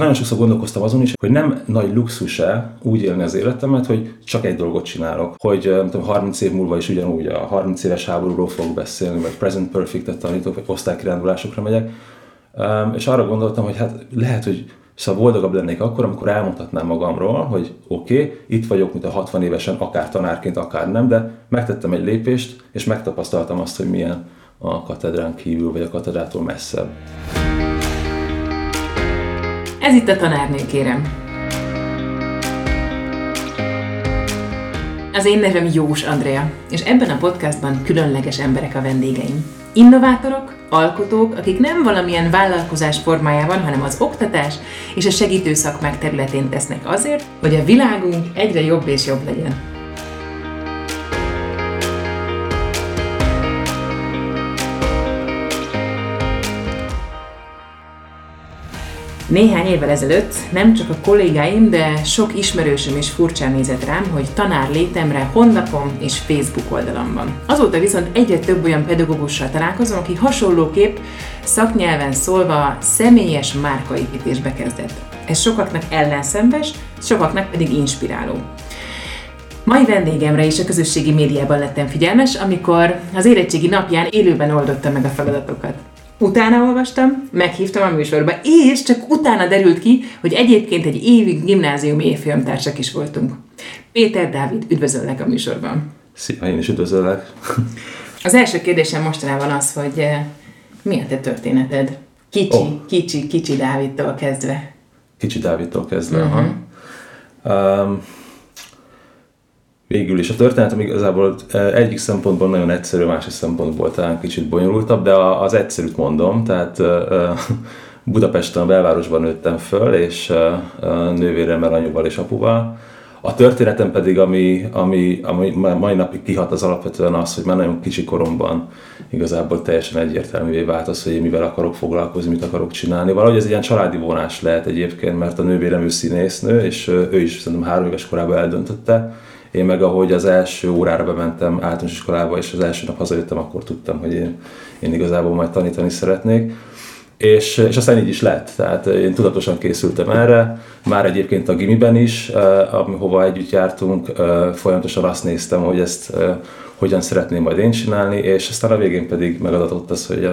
Nagyon sokszor gondolkoztam azon is, hogy nem nagy luxus-e úgy élni az életemet, hogy csak egy dolgot csinálok. Hogy nem tudom, 30 év múlva is ugyanúgy a 30 éves háborúról fogok beszélni, vagy present perfect-et tanítok, vagy osztálykirándulásokra megyek. És arra gondoltam, hogy hát lehet, hogy Szóval boldogabb lennék akkor, amikor elmondhatnám magamról, hogy oké, okay, itt vagyok, mint a 60 évesen, akár tanárként, akár nem, de megtettem egy lépést, és megtapasztaltam azt, hogy milyen a katedrán kívül, vagy a katedrától messzebb. Ez itt a tanárnő, kérem. Az én nevem Jós Andrea, és ebben a podcastban különleges emberek a vendégeim. Innovátorok, alkotók, akik nem valamilyen vállalkozás formájában, hanem az oktatás és a segítő szakmák területén tesznek azért, hogy a világunk egyre jobb és jobb legyen. Néhány évvel ezelőtt nem csak a kollégáim, de sok ismerősöm is furcsán nézett rám, hogy tanár létemre honlapom és Facebook oldalam van. Azóta viszont egyre több olyan pedagógussal találkozom, aki hasonlóképp szaknyelven szólva személyes márkaépítésbe kezdett. Ez sokaknak ellenszembes, sokaknak pedig inspiráló. Mai vendégemre is a közösségi médiában lettem figyelmes, amikor az érettségi napján élőben oldotta meg a feladatokat. Utána olvastam, meghívtam a műsorba, és csak utána derült ki, hogy egyébként egy évig gimnáziumi évfilmtársak is voltunk. Péter Dávid, üdvözöllek a műsorban. Szia, én is üdvözöllek. Az első kérdésem mostanában az, hogy eh, mi a te történeted? Kicsi, oh. kicsi, kicsi Dávidtól kezdve. Kicsi Dávidtól kezdve, uh-huh. Um, végül is a történetem igazából egyik szempontból nagyon egyszerű, másik szempontból talán kicsit bonyolultabb, de az egyszerűt mondom, tehát Budapesten, a belvárosban nőttem föl, és nővéremmel, anyuval és apuval. A történetem pedig, ami, ami, ami mai napig kihat, az alapvetően az, hogy már nagyon kicsi koromban igazából teljesen egyértelművé vált az, hogy én mivel akarok foglalkozni, mit akarok csinálni. Valahogy ez ilyen családi vonás lehet egyébként, mert a nővérem ő színésznő, és ő is szerintem három éves korában eldöntötte, én meg ahogy az első órára bementem általános iskolába, és az első nap hazajöttem, akkor tudtam, hogy én, én igazából majd tanítani szeretnék. És, és aztán így is lett. Tehát én tudatosan készültem erre, már egyébként a gimiben is, eh, hova együtt jártunk, eh, folyamatosan azt néztem, hogy ezt eh, hogyan szeretném majd én csinálni, és aztán a végén pedig megadatott az, hogy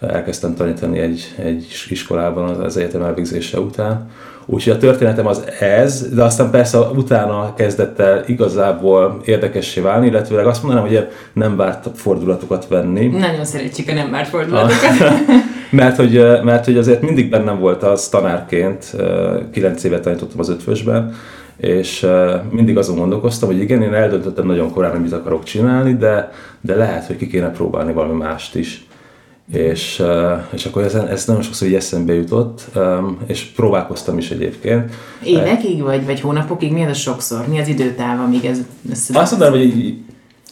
elkezdtem tanítani egy, egy iskolában az egyetem elvégzése után. Úgyhogy a történetem az ez, de aztán persze utána kezdett el igazából érdekessé válni, illetve azt mondanám, hogy nem várt fordulatokat venni. Nagyon szeretjük a nem várt fordulatokat. mert, hogy, mert hogy azért mindig bennem volt az tanárként, kilenc évet tanítottam az ötvösben, és mindig azon gondolkoztam, hogy igen, én eldöntöttem nagyon korán, hogy mit akarok csinálni, de, de lehet, hogy ki kéne próbálni valami mást is. És, és akkor ez, ez nagyon sokszor így eszembe jutott, és próbálkoztam is egyébként. Évekig vagy, vagy hónapokig? Mi az a sokszor? Mi az időtáv, amíg ez össze? Azt mondanám, hogy így,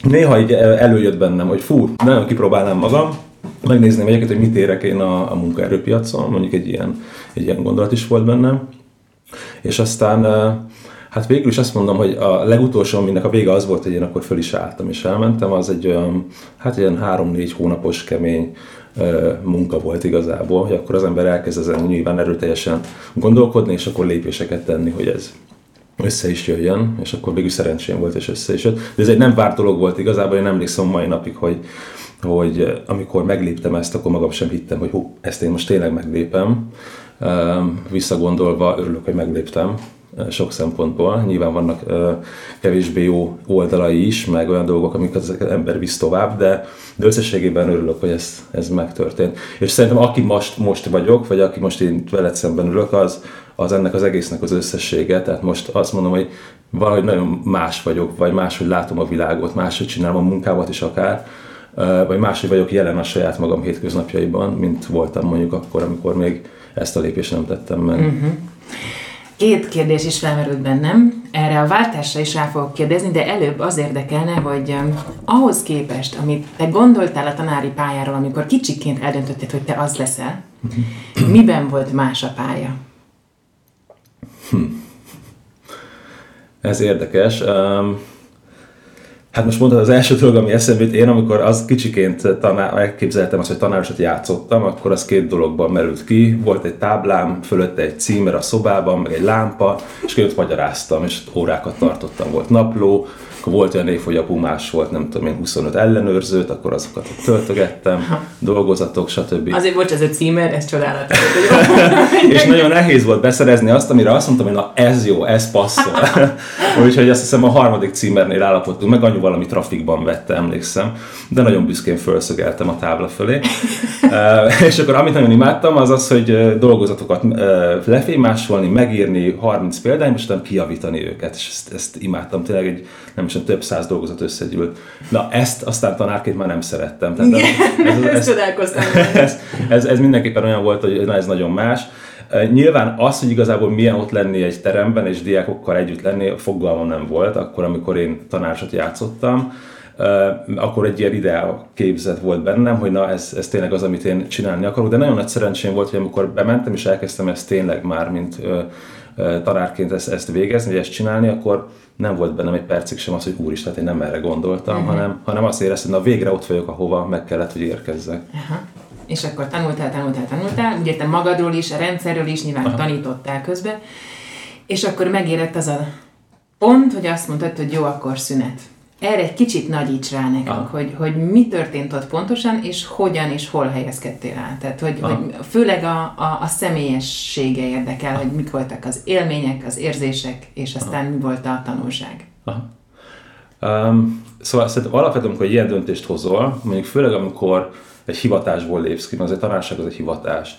néha így előjött bennem, hogy fú, nagyon kipróbálnám magam, megnézném egyébként, hogy mit érek én a, a munkaerőpiacon, mondjuk egy ilyen, egy ilyen gondolat is volt bennem. És aztán Hát végül is azt mondom, hogy a legutolsó, aminek a vége az volt, hogy én akkor föl is álltam és elmentem, az egy olyan, hát ilyen három-négy hónapos kemény munka volt igazából, hogy akkor az ember elkezd ezen nyilván erőteljesen gondolkodni, és akkor lépéseket tenni, hogy ez össze is jöjjön, és akkor végül szerencsém volt, és össze is jött. De ez egy nem várt dolog volt igazából, én emlékszem mai napig, hogy, hogy amikor megléptem ezt, akkor magam sem hittem, hogy hú, ezt én most tényleg meglépem. Visszagondolva örülök, hogy megléptem, sok szempontból. Nyilván vannak kevésbé jó oldalai is, meg olyan dolgok, amiket az ember visz tovább, de, de összességében örülök, hogy ez, ez megtörtént. És szerintem aki most, most vagyok, vagy aki most én veled szemben ülök, az, az ennek az egésznek az összessége. Tehát most azt mondom, hogy valahogy nagyon más vagyok, vagy máshogy látom a világot, máshogy csinálom a munkámat is akár, vagy máshogy vagyok jelen a saját magam hétköznapjaiban, mint voltam mondjuk akkor, amikor még ezt a lépést nem tettem meg. Uh-huh. Két kérdés is felmerült bennem, erre a váltásra is rá fogok kérdezni, de előbb az érdekelne, hogy ahhoz képest, amit te gondoltál a tanári pályáról, amikor kicsiként eldöntötted, hogy te az leszel, miben volt más a pálya? Hm. Ez érdekes. Um, Hát most mondtad az első dolog, ami eszembe jut, én amikor az kicsiként tanár, elképzeltem azt, hogy tanárosat játszottam, akkor az két dologban merült ki. Volt egy táblám, fölötte egy címer a szobában, meg egy lámpa, és ott magyaráztam, és órákat tartottam. Volt napló, akkor volt olyan év, hogy apu más volt, nem tudom én, 25 ellenőrzőt, akkor azokat töltögettem, dolgozatok, stb. Azért bocs, ez a címer, ez csodálatos. és nagyon nehéz volt beszerezni azt, amire azt mondtam, hogy na ez jó, ez passzol. Úgyhogy azt hiszem a harmadik címernél állapodtunk, meg anyu valami trafikban vette, emlékszem, de nagyon büszkén felszögeltem a tábla fölé. és akkor amit nagyon imádtam, az az, hogy dolgozatokat lefémásolni, megírni 30 példányba, és utána kijavítani őket, és ezt, ezt imádtam. Tényleg egy nem is több száz dolgozat összegyűlt. Na ezt aztán tanárként már nem szerettem. Tehát ez, ez, ez, ez, ez, ez mindenképpen olyan volt, hogy na, ez nagyon más. Nyilván az, hogy igazából milyen ott lenni egy teremben és diákokkal együtt lenni, fogalmam nem volt, akkor, amikor én tanársat játszottam, akkor egy ilyen ideál képzet volt bennem, hogy na ez, ez tényleg az, amit én csinálni akarok, de nagyon nagy szerencsém volt, hogy amikor bementem és elkezdtem ezt tényleg már, mint tanárként ezt, ezt végezni, vagy ezt csinálni, akkor nem volt bennem egy percig sem az, hogy úristen, én nem erre gondoltam, uh-huh. hanem, hanem azt éreztem, hogy na végre ott vagyok, ahova meg kellett, hogy érkezzek. Uh-huh. És akkor tanultál, tanultál, tanultál, ugye te magadról is, a rendszerről is nyilván uh-huh. tanítottál közben, és akkor megérett az a pont, hogy azt mondtad, hogy jó, akkor szünet erre egy kicsit nagyíts rá nekünk, hogy, hogy mi történt ott pontosan, és hogyan és hol helyezkedtél el. Tehát, hogy, hogy főleg a, a, a személyessége érdekel, Aha. hogy mik voltak az élmények, az érzések, és aztán Aha. mi volt a tanulság. Aha. Um, szóval szerintem alapvetően, amikor ilyen döntést hozol, mondjuk főleg amikor egy hivatásból lépsz ki, mert az egy tanárság az egy hivatás,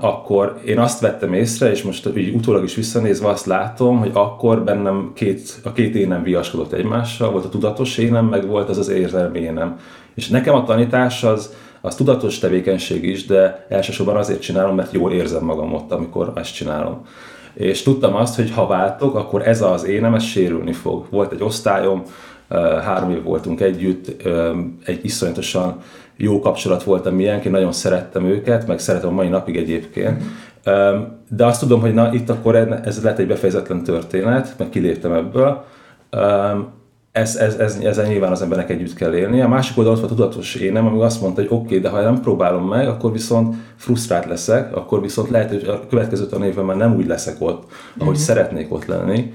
akkor én azt vettem észre, és most úgy utólag is visszanézve azt látom, hogy akkor bennem két, a két énem viaskodott egymással, volt a tudatos énem, meg volt az az érzelmi énem. És nekem a tanítás az, az tudatos tevékenység is, de elsősorban azért csinálom, mert jól érzem magam ott, amikor ezt csinálom. És tudtam azt, hogy ha váltok, akkor ez az énem, ez sérülni fog. Volt egy osztályom, három év voltunk együtt, egy iszonyatosan jó kapcsolat volt a miénk, én nagyon szerettem őket, meg szeretem a mai napig egyébként. De azt tudom, hogy na itt akkor ez lett egy befejezetlen történet, meg kiléptem ebből. Ez, ez, ez, ezzel nyilván az embernek együtt kell élni. A másik oldalon volt a tudatos énem, ami azt mondta, hogy oké, okay, de ha nem próbálom meg, akkor viszont frusztrált leszek, akkor viszont lehet, hogy a következő tanévben már nem úgy leszek ott, ahogy mm-hmm. szeretnék ott lenni.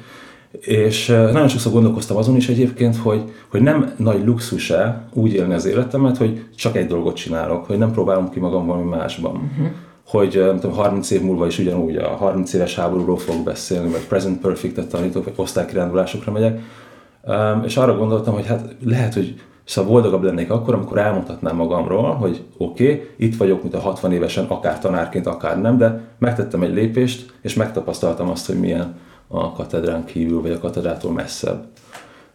És nagyon sokszor gondolkoztam azon is egyébként, hogy, hogy nem nagy luxus-e úgy élni az életemet, hogy csak egy dolgot csinálok, hogy nem próbálom ki magam valami másban. Uh-huh. Hogy nem tudom, 30 év múlva is ugyanúgy a 30 éves háborúról fogok beszélni, vagy present perfect-et tanítok, vagy osztálykirándulásokra megyek. És arra gondoltam, hogy hát lehet, hogy Szóval boldogabb lennék akkor, amikor elmondhatnám magamról, hogy oké, okay, itt vagyok, mint a 60 évesen, akár tanárként, akár nem, de megtettem egy lépést, és megtapasztaltam azt, hogy milyen a katedrán kívül, vagy a katedrától messzebb.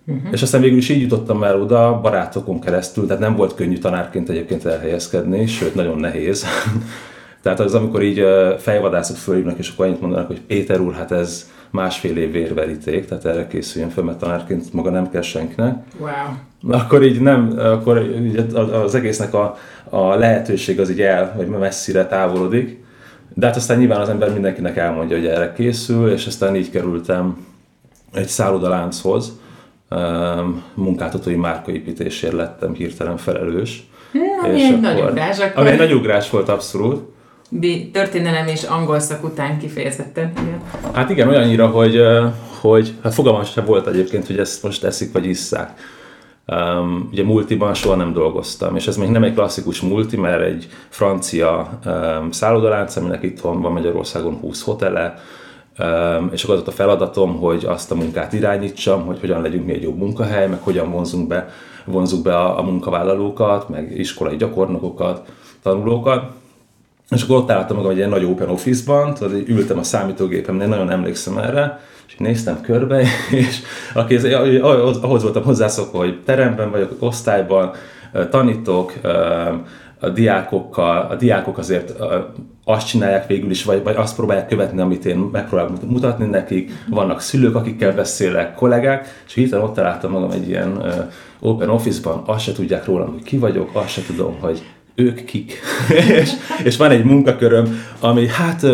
Uh-huh. És aztán végül is így jutottam el oda barátokon keresztül, tehát nem volt könnyű tanárként egyébként elhelyezkedni, sőt nagyon nehéz. tehát az, amikor így fejvadászok fölhívnak, és akkor annyit mondanak, hogy Péter úr, hát ez másfél év vérveríték, tehát erre készüljön fel, mert tanárként maga nem kell senkinek. Wow. Akkor így nem, akkor így az egésznek a, a lehetőség az így el, vagy messzire távolodik. De hát aztán nyilván az ember mindenkinek elmondja, hogy erre készül, és aztán így kerültem egy szállodalánchoz, munkáltatói márkaépítésért lettem hirtelen felelős. Hmm, ami és egy nagy ugrás. Akkor... Ami egy nagy ugrás volt abszolút. Történelem és angol szak után kifejezetten. Igen. Hát igen, olyannyira, hogy, hogy hát fogalmam sem volt egyébként, hogy ezt most eszik vagy isszák Um, ugye multiban soha nem dolgoztam, és ez még nem egy klasszikus multi, mert egy francia um, szállodalánc, aminek itthon van Magyarországon 20 hotele, um, és akkor az a feladatom, hogy azt a munkát irányítsam, hogy hogyan legyünk még jobb munkahely, meg hogyan vonzunk be, vonzuk be a, a munkavállalókat, meg iskolai gyakornokokat, tanulókat. És akkor ott álltam magam egy ilyen nagy open office-ban, tudod, ültem a számítógépemnél, nagyon emlékszem erre, és néztem körbe, és aki, ahhoz voltam hozzászokva, hogy teremben vagyok, osztályban, tanítok, a diákokkal, a diákok azért azt csinálják végül is, vagy, vagy azt próbálják követni, amit én megpróbálok mutatni nekik, vannak szülők, akikkel beszélek, kollégák, és hirtelen ott találtam magam egy ilyen open office-ban, azt se tudják rólam, hogy ki vagyok, azt se tudom, hogy ők kik. és, és van egy munkaköröm, ami hát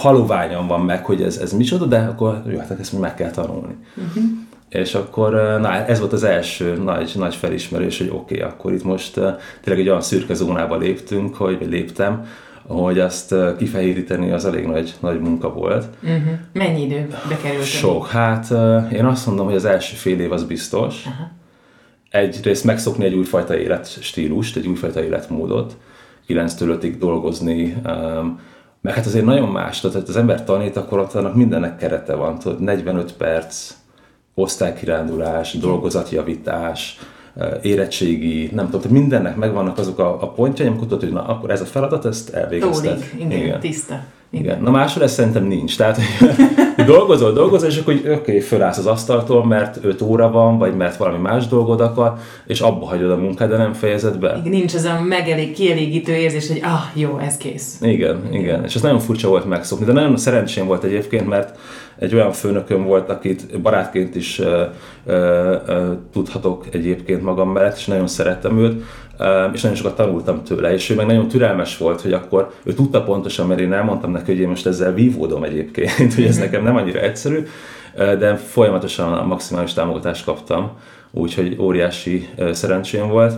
haloványan van meg, hogy ez, ez micsoda, de akkor jó, hát ezt meg kell tanulni. Uh-huh. És akkor na, ez volt az első nagy, nagy felismerés, hogy oké, okay, akkor itt most tényleg egy olyan szürke zónába léptünk, hogy léptem, hogy azt kifehéríteni az elég nagy, nagy munka volt. Uh-huh. Mennyi időbe került? Sok. Hát én azt mondom, hogy az első fél év az biztos. Uh-huh. Egyrészt megszokni egy újfajta életstílust, egy újfajta életmódot, 9-től 5 dolgozni, um, meg hát azért nagyon más, tehát az ember tanít, akkor ott annak mindennek kerete van, tudod, 45 perc, osztálykirándulás, dolgozatjavítás, érettségi, nem tudom, mindennek megvannak azok a, a pontjai, amikor tudod, hogy na, akkor ez a feladat, ezt elvégezted. igen, igen, tiszta. Igen. Na másról ez szerintem nincs. Tehát, hogy dolgozol, dolgozol, és akkor oké, okay, fölállsz az asztaltól, mert 5 óra van, vagy mert valami más dolgod akar, és abba hagyod a munkád, de nem fejezed be. Igen, nincs az a megelég, kielégítő érzés, hogy ah, jó, ez kész. Igen, igen. És ez nagyon furcsa volt megszokni, de nagyon szerencsém volt egyébként, mert egy olyan főnököm volt, akit barátként is ö, ö, ö, tudhatok egyébként magam mellett, és nagyon szerettem őt, és nagyon sokat tanultam tőle, és ő meg nagyon türelmes volt, hogy akkor ő tudta pontosan, mert én elmondtam neki, hogy én most ezzel vívódom egyébként, hogy ez nekem nem annyira egyszerű, de folyamatosan a maximális támogatást kaptam, úgyhogy óriási szerencsém volt.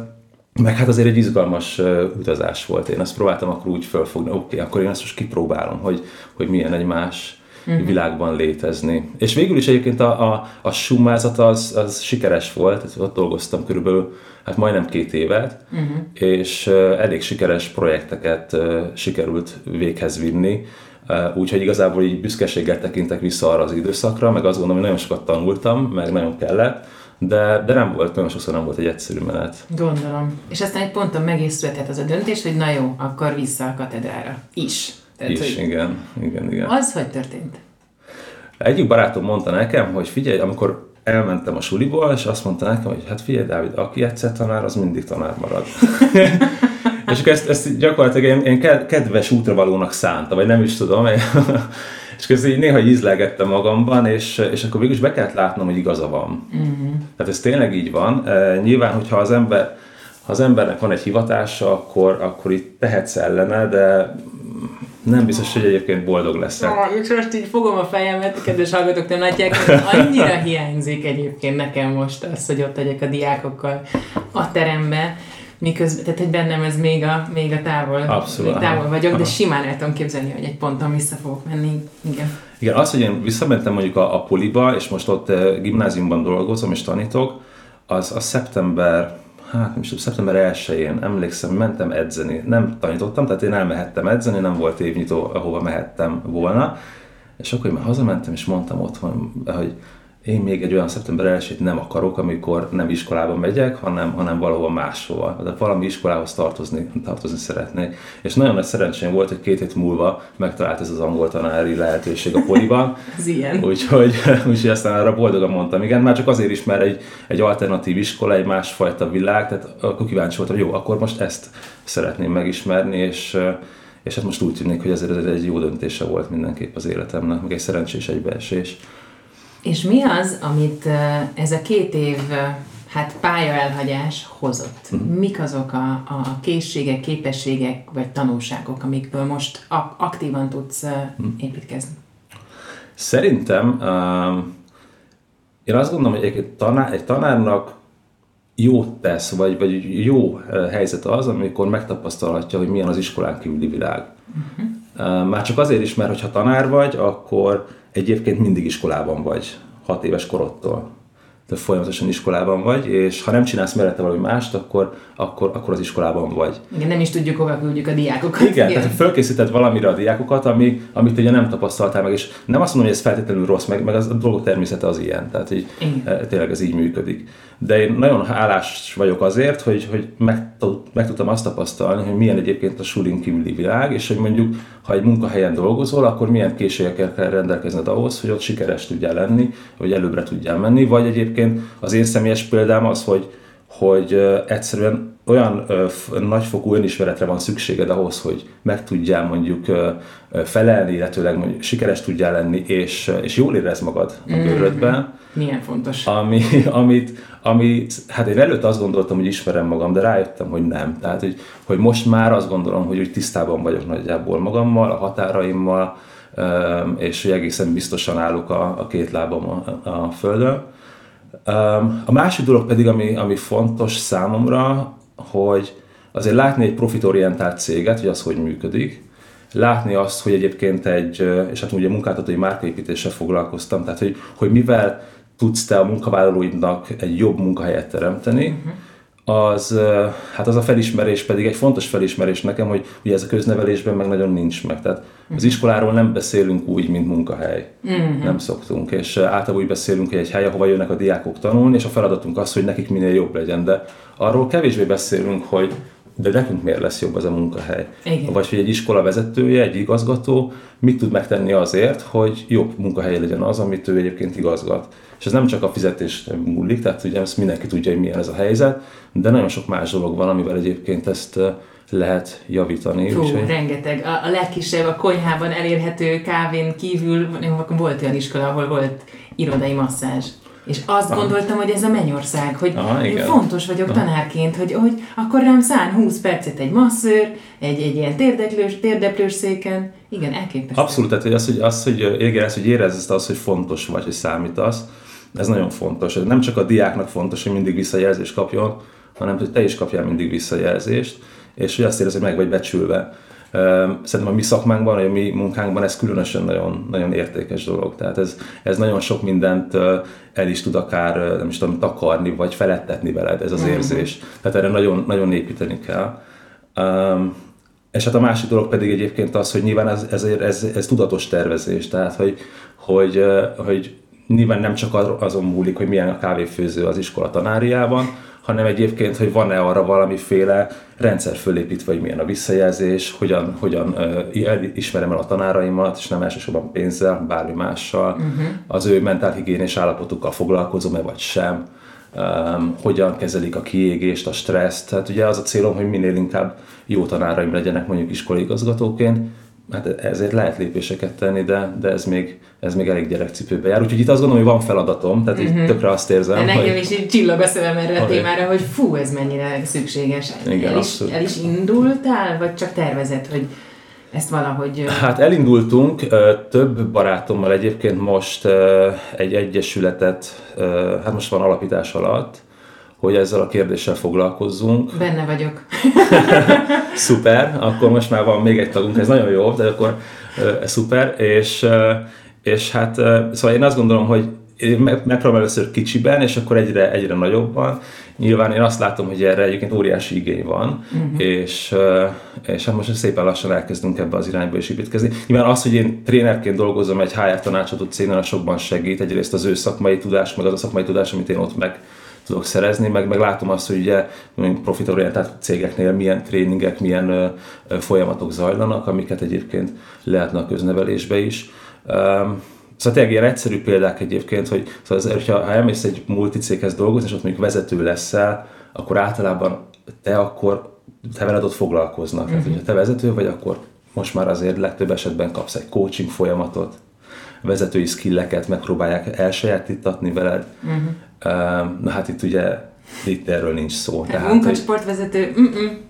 Meg hát azért egy izgalmas utazás volt. Én ezt próbáltam akkor úgy felfogni, oké, okay, akkor én ezt most kipróbálom, hogy, hogy milyen egy más uh-huh. világban létezni. És végül is egyébként a, a, a summázat az, az sikeres volt, ott dolgoztam körülbelül hát majdnem két évet, uh-huh. és elég sikeres projekteket sikerült véghez vinni, úgyhogy igazából így büszkeséggel tekintek vissza arra az időszakra, meg azt gondolom, hogy nagyon sokat tanultam, meg nagyon kellett, de, de nem volt, nagyon sokszor nem volt egy egyszerű menet. Gondolom. És aztán egy ponton meg is született az a döntés, hogy na jó, akkor vissza a katedrára. Is. Tehát, is, igen, igen, igen. Az hogy történt? Egyik barátom mondta nekem, hogy figyelj, amikor elmentem a suliból, és azt mondta nekem, hogy hát figyelj Dávid, aki egyszer tanár, az mindig tanár marad. és akkor ezt, ezt gyakorlatilag én, én kedves útravalónak szánta, vagy nem is tudom, és akkor így néha ízlegettem magamban, és, és akkor végül is be kellett látnom, hogy igaza van. Uh-huh. Tehát ez tényleg így van. E, nyilván, hogyha az ember ha az embernek van egy hivatása, akkor, akkor itt tehetsz ellene, de nem biztos, hogy egyébként boldog leszek. Ah, most így fogom a fejemet, kedves hallgatók, nem látják, hogy annyira hiányzik egyébként nekem most az, hogy ott legyek a diákokkal a teremben, miközben, tehát hogy bennem ez még a, még a távol, Abszolút, még távol vagyok, aha. de simán el tudom képzelni, hogy egy ponton vissza fogok menni. Igen. Igen, az, hogy én visszamentem mondjuk a, a poliba, és most ott eh, gimnáziumban dolgozom és tanítok, az a szeptember hát nem is tudom, szeptember 1-én emlékszem, mentem edzeni. Nem tanítottam, tehát én elmehettem edzeni, nem volt évnyitó, ahova mehettem volna. És akkor én már hazamentem, és mondtam otthon, hogy én még egy olyan szeptember 1 nem akarok, amikor nem iskolába megyek, hanem, hanem valahol máshova. Tehát valami iskolához tartozni, tartozni szeretnék. És nagyon nagy szerencsém volt, hogy két hét múlva megtalált ez az angol tanári lehetőség a poliban. ez ilyen. Úgyhogy, úgyhogy aztán arra boldogan mondtam, igen, már csak azért is, mert egy, egy alternatív iskola, egy másfajta világ, tehát akkor kíváncsi voltam, hogy jó, akkor most ezt szeretném megismerni, és és hát most úgy tűnik, hogy ezért ez egy jó döntése volt mindenképp az életemnek, meg egy szerencsés egybeesés. És mi az, amit ez a két év hát pályaelhagyás hozott? Uh-huh. Mik azok a, a készségek, képességek vagy tanulságok, amikből most aktívan tudsz uh-huh. építkezni? Szerintem én azt gondolom, hogy egy, tanár, egy tanárnak jót tesz, vagy, vagy jó helyzet az, amikor megtapasztalhatja, hogy milyen az iskolán kívüli világ. Uh-huh. Már csak azért is, mert ha tanár vagy, akkor egyébként mindig iskolában vagy, hat éves korodtól te folyamatosan iskolában vagy, és ha nem csinálsz mellette valami mást, akkor, akkor, akkor az iskolában vagy. Igen, nem is tudjuk, hova küldjük a diákokat. Igen, Igen. tehát fölkészíted valamire a diákokat, ami, amit ugye nem tapasztaltál meg, és nem azt mondom, hogy ez feltétlenül rossz, meg, meg az, a dolgok természete az ilyen, tehát hogy Igen. Eh, tényleg ez így működik. De én nagyon hálás vagyok azért, hogy, hogy meg, meg tudtam azt tapasztalni, hogy milyen egyébként a sulin kívüli világ, és hogy mondjuk, ha egy munkahelyen dolgozol, akkor milyen készségekkel kell rendelkezned ahhoz, hogy ott sikeres tudjál lenni, hogy előbbre tudjál menni, vagy egyébként az én személyes példám az, hogy, hogy egyszerűen olyan nagyfokú önismeretre van szükséged ahhoz, hogy meg tudjál mondjuk felelni, illetőleg mondjuk sikeres tudjál lenni, és, és jól érez magad a mm-hmm. bőrödben. Milyen fontos. Ami, amit, amit, hát én előtt azt gondoltam, hogy ismerem magam, de rájöttem, hogy nem. Tehát, hogy, hogy most már azt gondolom, hogy, hogy tisztában vagyok nagyjából magammal, a határaimmal, és hogy egészen biztosan állok a, a két lábam a, a földön A másik dolog pedig, ami, ami fontos számomra, hogy azért látni egy profitorientált céget, hogy az hogy működik, látni azt, hogy egyébként egy, és hát ugye munkáltatói márkaépítéssel foglalkoztam, tehát hogy, hogy mivel tudsz te a munkavállalóidnak egy jobb munkahelyet teremteni, uh-huh az, hát az a felismerés pedig egy fontos felismerés nekem, hogy ugye ez a köznevelésben meg nagyon nincs meg. Tehát az mhm. iskoláról nem beszélünk úgy, mint munkahely. Uh-huh. Nem szoktunk. És általában úgy beszélünk, hogy egy hely, ahova jönnek a diákok tanulni, és a feladatunk az, hogy nekik minél jobb legyen. De arról kevésbé beszélünk, hogy de nekünk miért lesz jobb az a munkahely? Igen. Vagy hogy egy iskola vezetője, egy igazgató mit tud megtenni azért, hogy jobb munkahely legyen az, amit ő egyébként igazgat. És ez nem csak a fizetés múlik, tehát ugye ezt mindenki tudja, hogy milyen ez a helyzet, de nagyon sok más dolog van, amivel egyébként ezt lehet javítani. Fú, úgyhogy... rengeteg. A, a legkisebb, a konyhában elérhető kávén kívül volt olyan iskola, ahol volt irodai masszázs. És azt Aha. gondoltam, hogy ez a mennyország, hogy Aha, én fontos vagyok Aha. tanárként, hogy, hogy akkor rám szán 20 percet egy masszőr, egy, egy ilyen térdeklős, térdeplős széken. Igen, elképesztő. Abszolút, tehát hogy az, hogy, az, hogy, érez, hogy érezd azt, hogy fontos vagy, hogy számítasz, ez nagyon fontos. Nem csak a diáknak fontos, hogy mindig visszajelzést kapjon, hanem hogy te is kapjál mindig visszajelzést, és hogy azt érez, hogy meg vagy becsülve. Szerintem a mi szakmánkban, a mi munkánkban ez különösen nagyon, nagyon értékes dolog. Tehát ez, ez nagyon sok mindent el is tud akár, nem is tudom, takarni, vagy felettetni veled ez az mm-hmm. érzés. Tehát erre nagyon, nagyon építeni kell. És hát a másik dolog pedig egyébként az, hogy nyilván ez, ez, ez, ez tudatos tervezés, tehát hogy, hogy, hogy nyilván nem csak azon múlik, hogy milyen a kávéfőző az iskola tanáriában, hanem egyébként, hogy van-e arra valamiféle rendszer fölépítve, hogy milyen a visszajelzés, hogyan, hogyan uh, ismerem el a tanáraimat, és nem elsősorban pénzzel, bármi mással, uh-huh. az ő mentálhigiénés állapotukkal foglalkozom-e vagy sem, um, hogyan kezelik a kiégést, a stresszt. Tehát ugye az a célom, hogy minél inkább jó tanáraim legyenek mondjuk iskolai igazgatóként, hát ezért lehet lépéseket tenni, de, de ez, még, ez még elég gyerekcipőbe jár. Úgyhogy itt azt gondolom, hogy van feladatom, tehát uh-huh. így mhm. tökre azt érzem, de nekem hogy... is így csillag a szemem erre a témára, hogy fú, ez mennyire szükséges. Igen, el, is, el is indultál, vagy csak tervezett, hogy ezt valahogy... Hát elindultunk, több barátommal egyébként most egy egyesületet, hát most van alapítás alatt, hogy ezzel a kérdéssel foglalkozzunk. Benne vagyok. szuper, akkor most már van még egy tagunk, ez nagyon jó, de akkor ez szuper, és, és hát szóval én azt gondolom, hogy én megpróbálom először kicsiben, és akkor egyre, egyre nagyobban. Nyilván én azt látom, hogy erre egyébként óriási igény van, uh-huh. és, és hát most szépen lassan elkezdünk ebbe az irányba is építkezni. Nyilván az, hogy én trénerként dolgozom egy HR tanácsadó cégnél, sokban segít, egyrészt az ő szakmai tudás, meg az a szakmai tudás, amit én ott meg tudok szerezni, meg, meg látom azt, hogy ugye profitorientált cégeknél milyen tréningek, milyen ö, ö, folyamatok zajlanak, amiket egyébként lehetne a köznevelésbe is. Um, Szóval tényleg ilyen egyszerű példák egyébként, hogy szóval az, hogyha, ha elmész egy multicéghez dolgozni, és ott mondjuk vezető leszel, akkor általában te akkor te veled ott foglalkoznak. Uh-huh. Tehát, mhm. hogyha te vezető vagy, akkor most már azért legtöbb esetben kapsz egy coaching folyamatot, vezetői skilleket megpróbálják elsajátítatni veled. Uh-huh. Na hát itt ugye itt erről nincs szó. Tehát, munkacsoportvezető,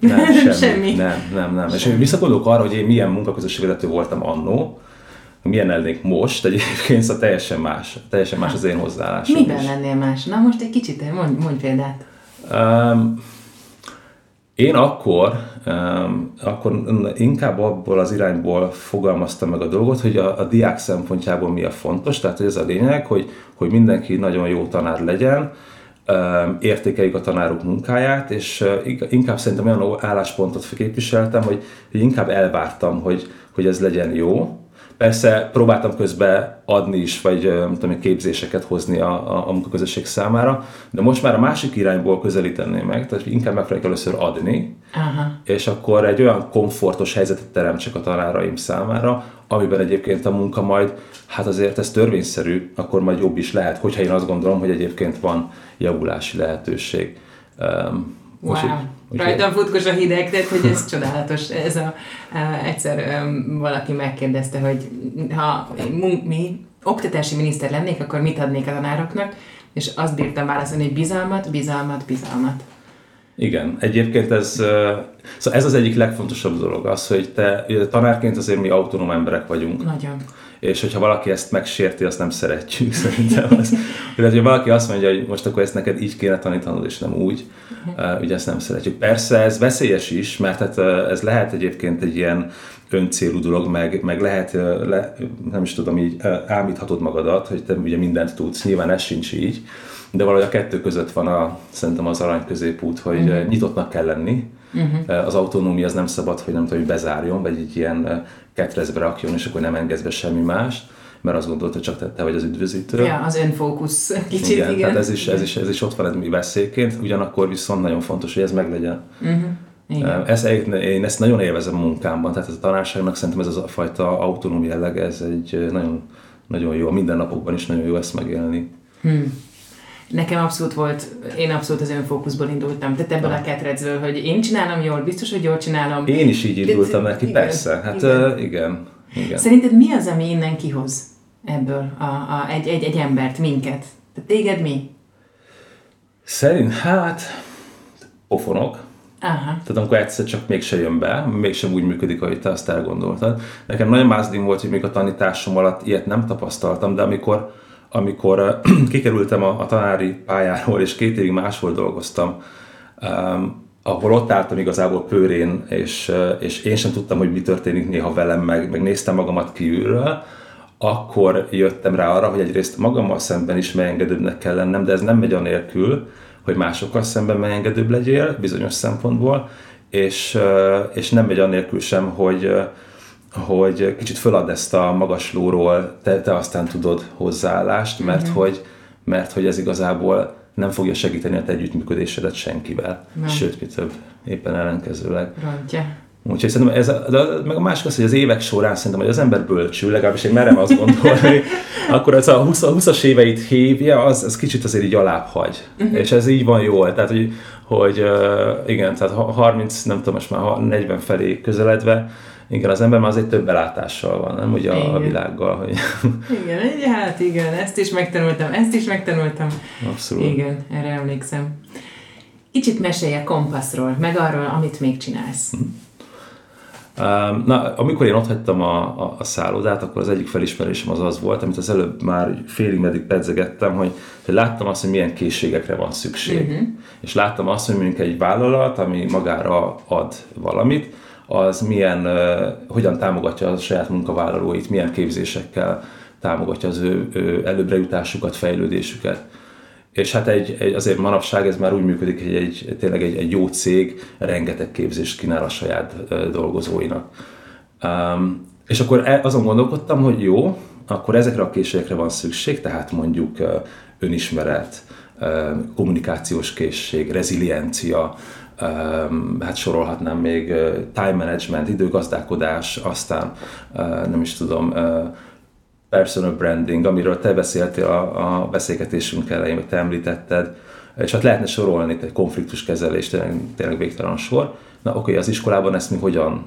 nem, semmi, semmi. Nem, nem, nem. Semmi. És visszagondolok arra, hogy én milyen munkaközösségi vezető voltam annó, milyen lennék most, egyébként szóval teljesen más, teljesen más az én hozzáállásom Miben is. lennél más? Na most egy kicsit, mondj, mondj példát. Um, én akkor, um, akkor inkább abból az irányból fogalmaztam meg a dolgot, hogy a, a diák szempontjából mi a fontos, tehát ez a lényeg, hogy, hogy mindenki nagyon jó tanár legyen, um, értékeljük a tanárok munkáját, és uh, inkább szerintem olyan álláspontot képviseltem, hogy, hogy inkább elvártam, hogy, hogy ez legyen jó, Persze próbáltam közben adni is, vagy nem tudom, képzéseket hozni a, a, a munkaközösség számára, de most már a másik irányból közelíteném meg, tehát inkább megpróbálok először adni, Aha. és akkor egy olyan komfortos helyzetet teremtsek a tanáraim számára, amiben egyébként a munka majd, hát azért ez törvényszerű, akkor majd jobb is lehet, hogyha én azt gondolom, hogy egyébként van javulási lehetőség. Um, Wow. Úgy Rajtam futkos a hideg, tehát hogy ez csodálatos. Ez a, a, egyszer um, valaki megkérdezte, hogy ha mi oktatási miniszter lennék, akkor mit adnék a tanároknak, és azt bírtam válaszolni, hogy bizalmat, bizalmat, bizalmat. Igen, egyébként ez, szóval ez az egyik legfontosabb dolog, az, hogy te tanárként azért mi autonóm emberek vagyunk. Nagyon. és hogyha valaki ezt megsérti, azt nem szeretjük szerintem. Az, tehát, hogy valaki azt mondja, hogy most akkor ezt neked így kéne tanítanod, és nem úgy, ugye ezt nem szeretjük. Persze ez veszélyes is, mert hát ez lehet egyébként egy ilyen öncélú dolog, meg, meg lehet, le, nem is tudom, így álmíthatod magadat, hogy te ugye mindent tudsz, nyilván ez sincs így, de valahogy a kettő között van a, szerintem az arany középút, hogy uh-huh. nyitottnak kell lenni, uh-huh. az autonómia az nem szabad, hogy nem tudom, hogy bezárjon, vagy egy ilyen ketrezbe rakjon, és akkor nem engedsz be semmi mást, mert azt gondolta, hogy csak te, te vagy az üdvözítő. Ja, az önfókusz kicsit, igen. igen. Tehát ez is, ez, is, ez is ott van ez mi veszélyként, ugyanakkor viszont nagyon fontos, hogy ez meglegyen. Uh-huh. Igen. Ez, én ezt nagyon élvezem a munkámban, tehát ez a tanárságnak szerintem ez a fajta autonóm jelleg, ez egy nagyon, nagyon jó, a mindennapokban is nagyon jó ezt megélni. Hmm. Nekem abszolút volt, én abszolút az önfókuszból indultam, tehát ebből ah. a ketrecből, hogy én csinálom jól, biztos, hogy jól csinálom. Én is így indultam neki, igen, persze, hát igen. Igen, igen. Szerinted mi az, ami innen kihoz ebből a, a, egy, egy, egy embert, minket? Tehát téged mi? Szerint, hát, pofonok, Aha. Tehát amikor egyszer csak mégse jön be, mégsem úgy működik, ahogy te azt elgondoltad. Nekem nagyon mázdim volt, hogy még a tanításom alatt ilyet nem tapasztaltam, de amikor, amikor kikerültem a, a tanári pályáról, és két évig máshol dolgoztam, um, ahol ott álltam igazából pőrén, és, és én sem tudtam, hogy mi történik néha velem, meg, meg néztem magamat kívülről, akkor jöttem rá arra, hogy egyrészt magammal szemben is megengedőbbnek kell lennem, de ez nem megy anélkül, hogy másokkal szemben megengedőbb legyél bizonyos szempontból, és, és nem megy annélkül sem, hogy, hogy kicsit fölad ezt a magaslóról, te, te aztán tudod hozzáállást, mert, mm-hmm. hogy, mert hogy ez igazából nem fogja segíteni a te együttműködésedet senkivel. Nem. Sőt, mi több, éppen ellenkezőleg. Rontja. Úgyhogy szerintem ez, a, de meg a másik az, hogy az évek során szerintem, hogy az ember bölcsül, legalábbis én merem azt gondolni, akkor ez a 20, 20-as éveit hívja, az, az kicsit azért így alább hagy. Uh-huh. És ez így van jól. Tehát, hogy, hogy igen, tehát 30, nem tudom, most már 40 felé közeledve, igen, az ember már azért több belátással van, nem ugye a, a világgal. Hogy... Igen, hát igen, ezt is megtanultam, ezt is megtanultam. Abszolút. Igen, erre emlékszem. Kicsit mesélje kompaszról, meg arról, amit még csinálsz. Uh-huh. Na, amikor én ott hagytam a, a, a szállodát, akkor az egyik felismerésem az az volt, amit az előbb már félig meddig pedzegettem, hogy, hogy láttam azt, hogy milyen készségekre van szükség. Uh-huh. És láttam azt, hogy mondjuk egy vállalat, ami magára ad valamit, az milyen, uh, hogyan támogatja a saját munkavállalóit, milyen képzésekkel támogatja az ő, ő előbbre jutásukat, fejlődésüket. És hát egy, egy, azért manapság ez már úgy működik, hogy egy, tényleg egy, egy jó cég rengeteg képzést kínál a saját dolgozóinak. Um, és akkor e, azon gondolkodtam, hogy jó, akkor ezekre a készségekre van szükség, tehát mondjuk önismeret, kommunikációs készség, reziliencia, hát sorolhatnám még time management, időgazdálkodás, aztán nem is tudom, personal branding, amiről te beszéltél a, a beszélgetésünk elején, vagy te említetted, és hát lehetne sorolni egy konfliktuskezelés, tényleg, tényleg végtelen sor. Na oké, az iskolában ezt mi hogyan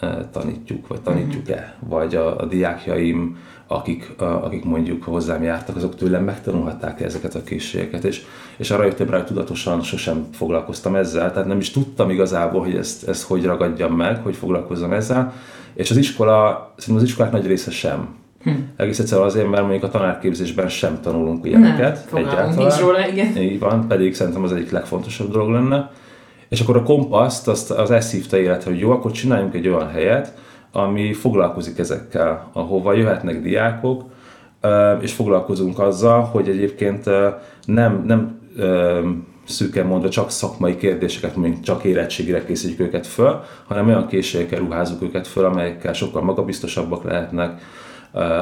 e, tanítjuk, vagy tanítjuk-e? Vagy a, a diákjaim, akik, a, akik mondjuk hozzám jártak, azok tőlem megtanulhatták ezeket a készségeket, és, és arra jöttem rá, hogy tudatosan sosem foglalkoztam ezzel, tehát nem is tudtam igazából, hogy ezt, ezt hogy ragadjam meg, hogy foglalkozzam ezzel, és az iskola, szerintem az iskolák nagy része sem Hm. Egész egyszerűen azért, mert mondjuk a tanárképzésben sem tanulunk ilyeneket. Nem, egyáltalán. Nincs róla, igen. Így van, pedig szerintem az egyik legfontosabb dolog lenne. És akkor a kompaszt, azt, az ezt hívta életre, hogy jó, akkor csináljunk egy olyan helyet, ami foglalkozik ezekkel, ahova jöhetnek diákok, és foglalkozunk azzal, hogy egyébként nem, nem szűken mondva csak szakmai kérdéseket, mondjuk csak érettségére készítjük őket föl, hanem olyan készségekkel ruházunk őket föl, amelyekkel sokkal magabiztosabbak lehetnek, Eh,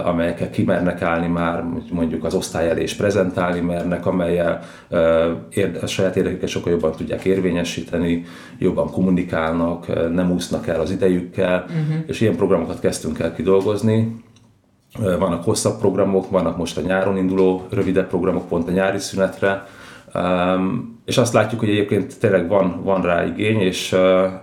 amelyekkel kimernek állni már, mondjuk az osztály elé is prezentálni mernek, amelyel eh, a saját érdeküket sokkal jobban tudják érvényesíteni, jobban kommunikálnak, eh, nem úsznak el az idejükkel, uh-huh. és ilyen programokat kezdtünk el kidolgozni. Vannak hosszabb programok, vannak most a nyáron induló rövidebb programok pont a nyári szünetre, Um, és azt látjuk, hogy egyébként tényleg van, van rá igény, és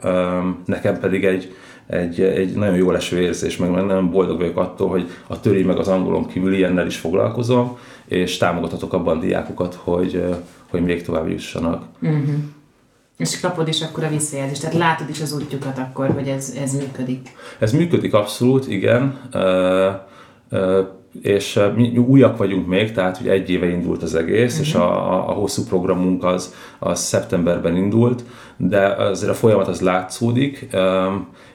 um, nekem pedig egy, egy, egy nagyon jó leső érzés, meg nagyon boldog vagyok attól, hogy a töri meg az angolon kívül ilyennel is foglalkozom, és támogathatok abban diákokat, hogy, hogy még tovább jussanak. Uh-huh. És kapod is akkor a visszajelzést, tehát látod is az útjukat akkor, hogy ez, ez működik. Ez működik abszolút, igen. Uh, és mi újak vagyunk még, tehát hogy egy éve indult az egész, uh-huh. és mhm. a, a hosszú programunk az, az szeptemberben indult, de azért a folyamat az látszódik,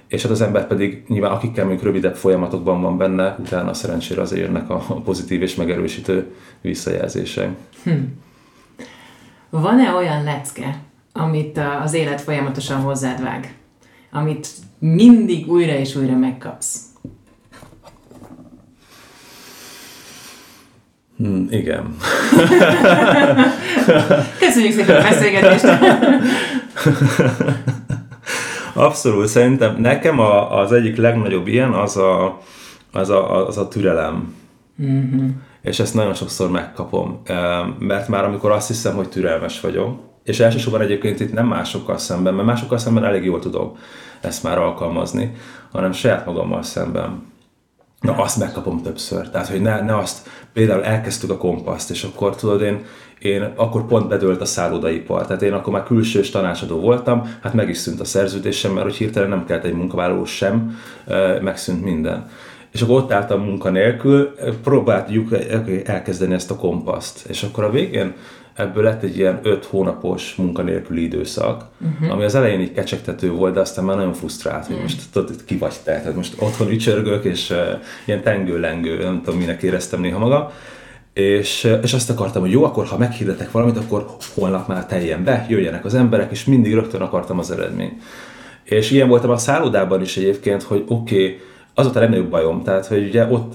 és hát az ember pedig nyilván akikkel mondjuk rövidebb folyamatokban van benne, utána szerencsére azért jönnek a pozitív és megerősítő visszajelzések. Hm. Van-e olyan lecke, amit az élet folyamatosan hozzád vág? Amit mindig újra és újra megkapsz? Hmm, igen. Köszönjük szépen a beszélgetést! Abszolút, szerintem nekem a, az egyik legnagyobb ilyen az a, az a, az a türelem. Mm-hmm. És ezt nagyon sokszor megkapom, mert már amikor azt hiszem, hogy türelmes vagyok, és elsősorban egyébként itt nem másokkal szemben, mert másokkal szemben elég jól tudom ezt már alkalmazni, hanem saját magammal szemben. Na, azt megkapom többször. Tehát, hogy ne, ne azt, például elkezdtük a kompaszt, és akkor tudod, én, én akkor pont bedőlt a szállodaipar. Tehát én akkor már külsős tanácsadó voltam, hát meg is szűnt a szerződésem, mert hogy hirtelen nem kellett egy munkavállaló sem, megszűnt minden. És akkor ott álltam munkanélkül, próbáltuk elkezdeni ezt a kompaszt. És akkor a végén ebből lett egy ilyen öt hónapos munkanélküli időszak, uh-huh. ami az elején így kecsegtető volt, de aztán már nagyon frusztrált, hogy uh-huh. most tudod, ki vagy te, tehát most otthon ücsörgök, és uh, ilyen tengő-lengő, nem tudom, minek éreztem néha magam. És, és azt akartam, hogy jó, akkor ha meghirdetek valamit, akkor holnap már teljen be, jöjjenek az emberek, és mindig rögtön akartam az eredményt. És ilyen voltam a szállodában is egyébként, hogy oké, okay, az volt a legnagyobb bajom, tehát hogy ugye ott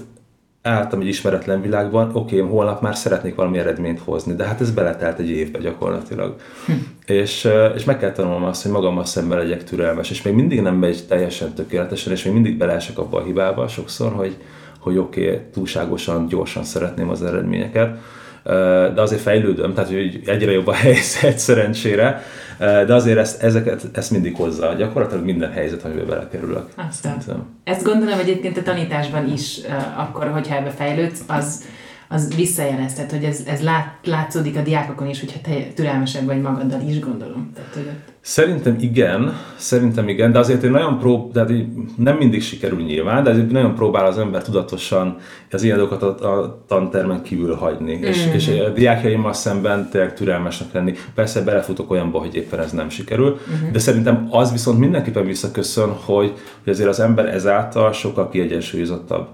álltam egy ismeretlen világban, oké, okay, holnap már szeretnék valami eredményt hozni, de hát ez beletelt egy évbe gyakorlatilag. Hm. És, és meg kell tanulnom azt, hogy magammal szemben legyek türelmes, és még mindig nem megy teljesen tökéletesen, és még mindig beleesek abba a hibába sokszor, hogy, hogy oké, okay, túlságosan, gyorsan szeretném az eredményeket, de azért fejlődöm, tehát hogy egyre jobb a helyzet szerencsére, de azért ezt, ezeket, ezt mindig hozza gyakorlatilag minden helyzet, amiben belekerülök. Aztán. Ezt gondolom egyébként a tanításban is, akkor, hogyha ebbe fejlődsz, az, az visszajeleztet, hogy ez, ez lát, látszódik a diákokon is, hogyha te türelmesebb vagy magaddal is, gondolom. Tehát, hogy ott... Szerintem igen, szerintem igen, de azért én nagyon prób, de nem mindig sikerül nyilván, de azért nagyon próbál az ember tudatosan az ilyen dolgokat a, a tantermen kívül hagyni, mm-hmm. és, és a diákjaimmal szemben tényleg türelmesnek lenni. Persze belefutok olyanba, hogy éppen ez nem sikerül, mm-hmm. de szerintem az viszont mindenképpen visszaköszön, hogy, hogy azért az ember ezáltal sokkal kiegyensúlyozottabb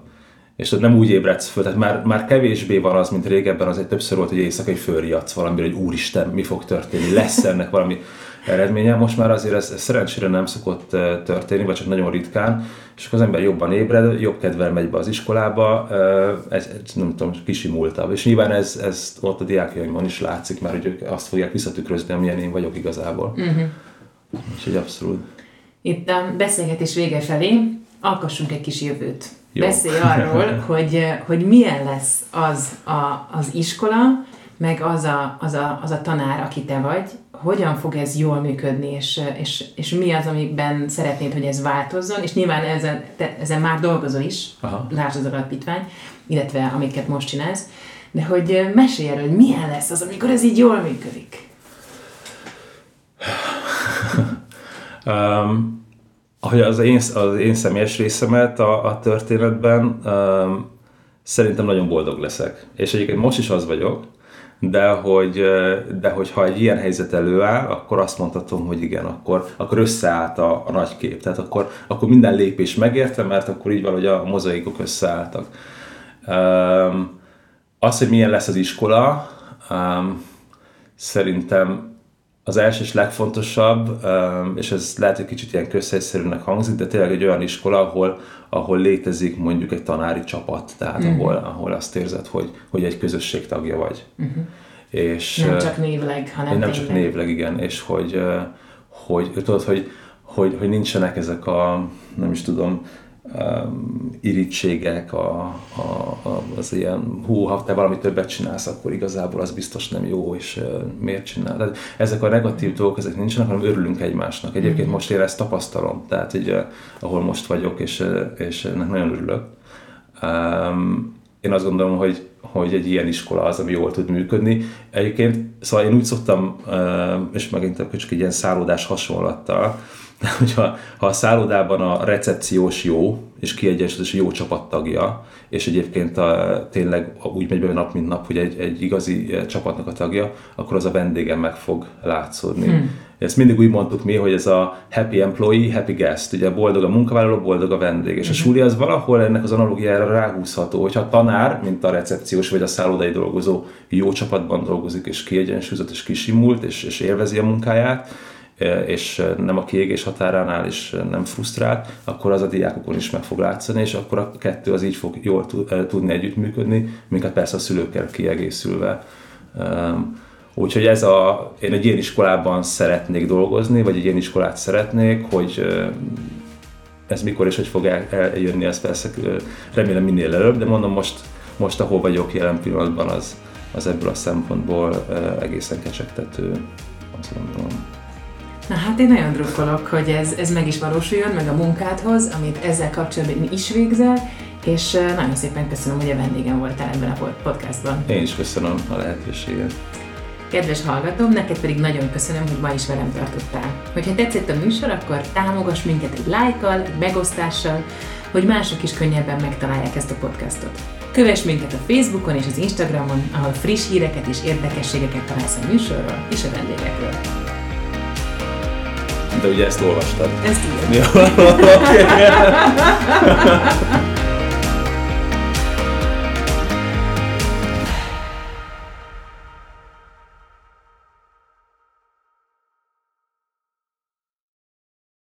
és nem úgy ébredsz föl, tehát már, már kevésbé van az, mint régebben, az egy többször volt, hogy éjszaka egy fölriadsz valamire, hogy úristen, mi fog történni, lesz ennek valami eredménye. Most már azért ez, ez szerencsére nem szokott eh, történni, vagy csak nagyon ritkán, és akkor az ember jobban ébred, jobb kedvel megy be az iskolába, eh, ez, ez nem tudom, kisimultabb. És nyilván ez, ez ott a diákjaimban is látszik, mert hogy ők azt fogják visszatükrözni, amilyen én vagyok igazából. Uh-huh. Úgyhogy abszolút. Itt a beszélgetés vége felé alkossunk egy kis jövőt. Jó. Beszélj arról, hogy, hogy milyen lesz az a, az iskola, meg az a, az, a, az a tanár, aki te vagy, hogyan fog ez jól működni, és, és, és mi az, amiben szeretnéd, hogy ez változzon, és nyilván ezen, te, ezen már dolgozol is, lásd az alapítvány, illetve amiket most csinálsz, de hogy mesélj erről, hogy milyen lesz az, amikor ez így jól működik. um, ahogy az én, az én személyes részemet a, a történetben, um, szerintem nagyon boldog leszek. És egyébként most is az vagyok, de hogy, de hogy ha egy ilyen helyzet előáll, akkor azt mondhatom, hogy igen, akkor, akkor összeállt a, a nagy kép. Tehát akkor, akkor minden lépés megérte, mert akkor így valahogy a mozaikok összeálltak. Um, az, hogy milyen lesz az iskola, um, szerintem az első és legfontosabb, és ez lehet, hogy kicsit ilyen közhelyszerűnek hangzik, de tényleg egy olyan iskola, ahol, ahol létezik mondjuk egy tanári csapat, tehát uh-huh. ahol, ahol azt érzed, hogy, hogy egy közösség tagja vagy. Uh-huh. És, nem csak névleg, hanem Nem csak névleg, igen, és hogy, hogy tudod, hogy, hogy, hogy nincsenek ezek a, nem is tudom, irítségek, a, a, a, az ilyen, hú, ha te valami többet csinálsz, akkor igazából az biztos nem jó, és miért csinál. Tehát ezek a negatív dolgok, ezek nincsenek, hanem örülünk egymásnak. Egyébként mm-hmm. most én ezt tapasztalom, tehát hogy, uh, ahol most vagyok, és, és ennek nagyon örülök. Um, én azt gondolom, hogy, hogy egy ilyen iskola az, ami jól tud működni. Egyébként, szóval én úgy szoktam, és megint csak egy ilyen szállódás hasonlattal, hogyha ha a szállodában a recepciós jó, és kiegyensúlyos jó csapattagja, és egyébként a, tényleg úgy megy be nap, mint nap, hogy egy, egy igazi eh, csapatnak a tagja, akkor az a vendégem meg fog látszódni. Hmm. Ezt mindig úgy mondtuk mi, hogy ez a happy employee, happy guest, ugye boldog a munkavállaló, boldog a vendég. És a hmm. súly az valahol ennek az analógiára ráhúzható, hogyha a tanár, mint a recepciós vagy a szállodai dolgozó jó csapatban dolgozik, és kiegyensúlyozott, és kisimult, és, és élvezi a munkáját, és nem a kiégés határánál is nem frusztrált, akkor az a diákokon is meg fog látszani, és akkor a kettő az így fog jól tudni együttműködni, minket persze a szülőkkel kiegészülve. Úgyhogy ez a, én egy ilyen iskolában szeretnék dolgozni, vagy egy ilyen iskolát szeretnék, hogy ez mikor és hogy fog eljönni, ez persze remélem minél előbb, de mondom most, most ahol vagyok jelen pillanatban, az, az ebből a szempontból egészen kecsegtető, azt gondolom. Na hát én nagyon drukkolok, hogy ez, ez meg is valósuljon, meg a munkádhoz, amit ezzel kapcsolatban is végzel, és nagyon szépen köszönöm, hogy a vendégem voltál ebben a podcastban. Én is köszönöm a lehetőséget. Kedves hallgatom, neked pedig nagyon köszönöm, hogy ma is velem tartottál. Hogyha tetszett a műsor, akkor támogass minket egy lájkkal, egy megosztással, hogy mások is könnyebben megtalálják ezt a podcastot. Kövess minket a Facebookon és az Instagramon, ahol friss híreket és érdekességeket találsz a műsorról és a vendégekről. De ugye ezt olvastad. Ezt igen. Ja, okay.